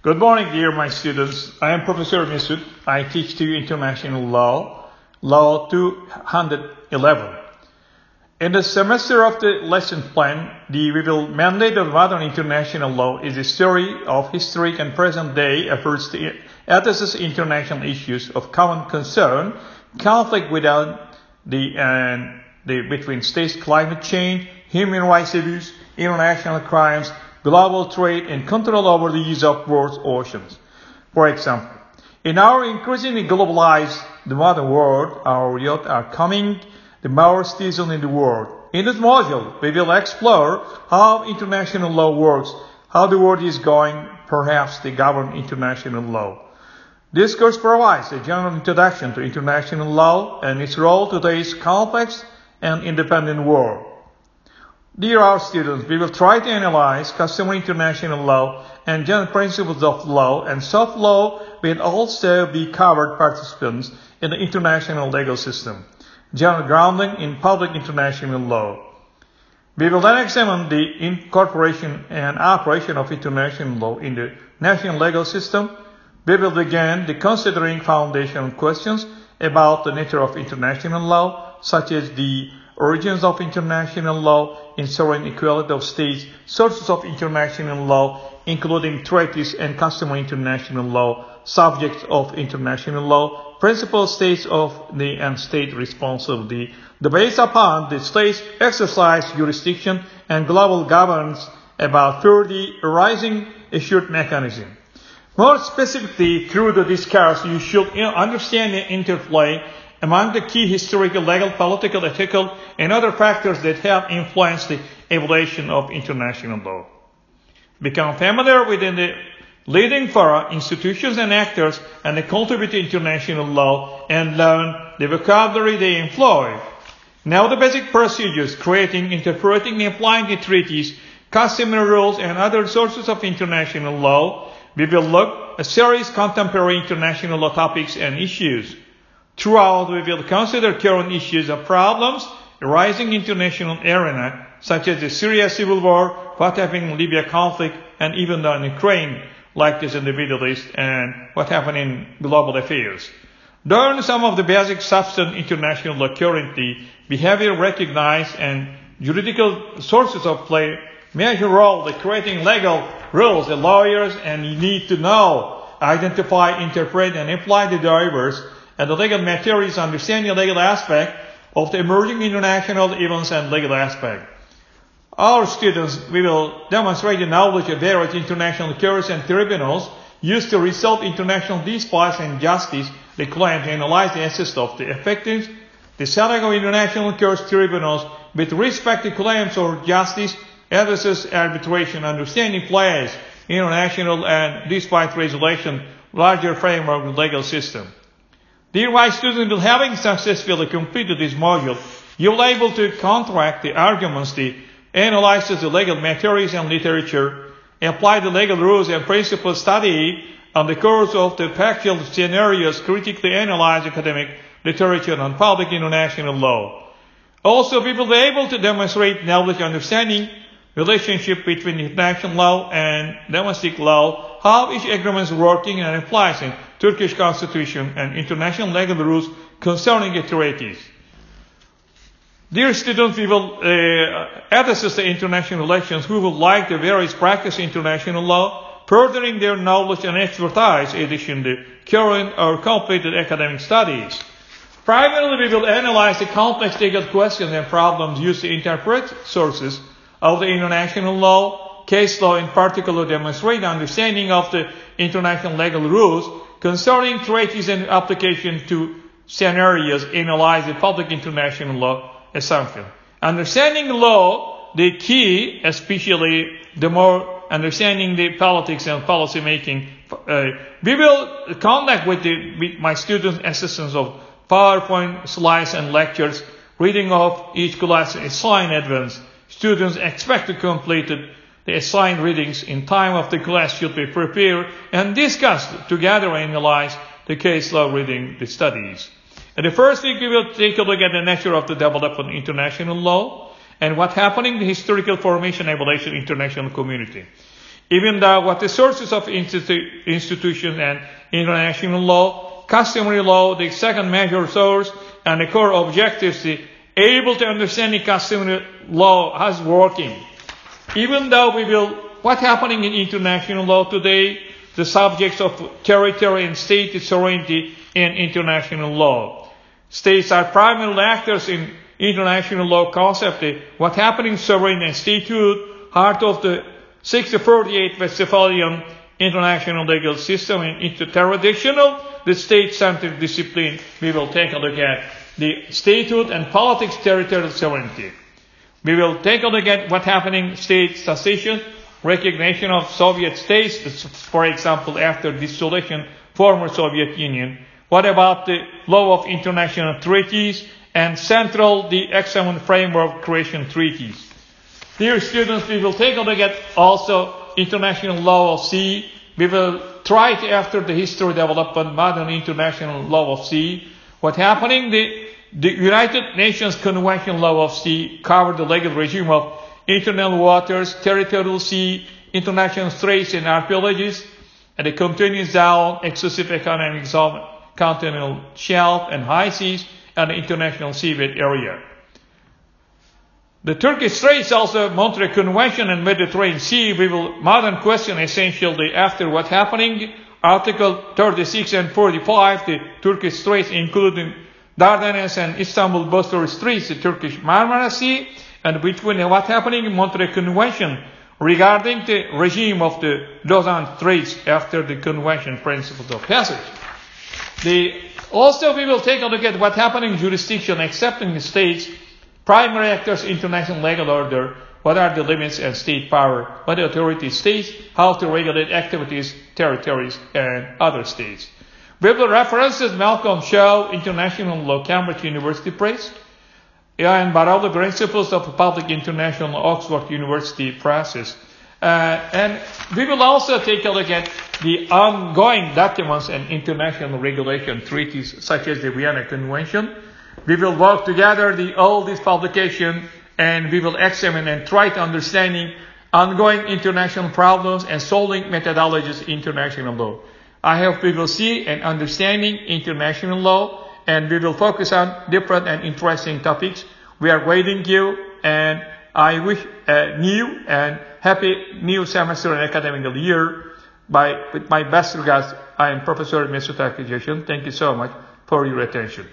Good morning, dear my students. I am Professor Mesut. I teach to you international law, law 211. In the semester of the lesson plan, the will mandate of modern international law is a story of historic and present day efforts to address international issues of common concern, conflict without the, uh, the between states, climate change, human rights abuse, international crimes, global trade, and control over the use of world's oceans. For example, in our increasingly globalized modern world, our youth are coming the more citizens in the world. In this module, we will explore how international law works, how the world is going, perhaps to govern international law. This course provides a general introduction to international law and its role to today's complex and independent world. Dear our students, we will try to analyze customary international law and general principles of law and soft law will also be covered participants in the international legal system, general grounding in public international law. We will then examine the incorporation and operation of international law in the national legal system. We will begin the considering foundational questions about the nature of international law, such as the origins of international law, ensuring equality of states, sources of international law, including treaties and customary international law, subjects of international law, principal states of the and state responsibility, the based upon the states exercise jurisdiction and global governance about 30 arising assured mechanism. More specifically, through the discourse, you should understand the interplay among the key historical, legal, political, ethical, and other factors that have influenced the evolution of international law. Become familiar with the leading fora, institutions and actors, and the contribute to international law and learn the vocabulary they employ. Now the basic procedures, creating, interpreting, and applying the treaties, customary rules, and other sources of international law. We will look at serious contemporary international law topics and issues. Throughout, we will consider current issues of problems arising in international arena, such as the Syria civil war, what happened in Libya conflict, and even in Ukraine, like this in the Middle East, and what happened in global affairs. Learn some of the basic substance international law currently, behavior recognized, and juridical sources of play major role in creating legal rules. The lawyers and you need to know, identify, interpret, and apply the drivers and the legal materials understanding the legal aspect of the emerging international events and legal aspect. Our students, we will demonstrate the knowledge of various international courts and tribunals used to resolve international disputes and justice the claim to analyze the assist of the effectiveness, the setting of international courts tribunals with respect to claims for justice, addresses arbitration, understanding plays international and dispute resolution, larger framework legal system. Dear my students, will having successfully completed this module, you will be able to contract the arguments, the analysis the legal materials and literature, apply the legal rules and principles studied on the course of the factual scenarios, critically analyze academic literature on public international law. Also, we will be able to demonstrate knowledge understanding relationship between international law and domestic law, how each agreement is working and applies Turkish constitution and international legal rules concerning treaties. Dear students, we will uh, assess the international relations who would like to various practice international law, furthering their knowledge and expertise addition to current or completed academic studies. Primarily, we will analyze the complex legal questions and problems used to interpret sources of the international law, case law in particular demonstrate understanding of the international legal rules concerning treaties and application to scenarios analyze public international law assumption. Understanding law, the key, especially the more understanding the politics and policy making, uh, we will conduct with, the, with my students assistance of PowerPoint slides and lectures, reading of each class assigned advance. Students expect to complete it the assigned readings in time of the class should be prepared and discussed together and analyze the case law reading the studies. In the first week, we will take a look at the nature of the development of international law and what happened in the historical formation and evolution international community. Even though what the sources of institu- institution and international law, customary law, the second major source, and the core objectives, able to understand the customary law as working. Even though we will, what's happening in international law today, the subjects of territory and state sovereignty in international law. States are primary actors in international law concept. What happening sovereign and statehood, heart of the 648 Westphalian international legal system and into traditional, the state-centered discipline, we will take a look at the statehood and politics territorial sovereignty. We will take a look at what happening state secession, recognition of Soviet states, for example, after dissolution, former Soviet Union. What about the law of international treaties and central the excellent framework creation treaties? Dear students, we will take a look at also international law of sea. We will try to, after the history development, modern international law of sea, what happening, the, the United Nations Convention law of sea covered the legal regime of internal waters, territorial sea, international straits and archipelagos, and it continues down exclusive economic zone, continental shelf and high seas, and the international seabed area. The Turkish Straits also Montreux Convention and Mediterranean Sea, we will modern question essentially after what happening. Article 36 and 45, the Turkish Straits including Dardanelles and Istanbul Bosphorus Straits, the Turkish Marmara Sea, and between what happening in Montreux Convention regarding the regime of the Lausanne Straits after the convention principles of passage. The, also we will take a look at what happening in jurisdiction accepting the states, primary actors, international legal order, what are the limits and state power, what the authority states, how to regulate activities, territories, and other states. Biblical references Malcolm Shaw, International Law, Cambridge University Press, and Brownlie Principles of Public International Oxford University Presses. Uh, and we will also take a look at the ongoing documents and international regulation treaties such as the Vienna Convention. We will work together the, all these publications and we will examine and try to understanding ongoing international problems and solving methodologies in international law. I hope we will see and understanding international law and we will focus on different and interesting topics. We are waiting you and I wish a new and happy new semester and academic year. By, with my best regards, I am Professor Mesut Akıcı. Thank you so much for your attention.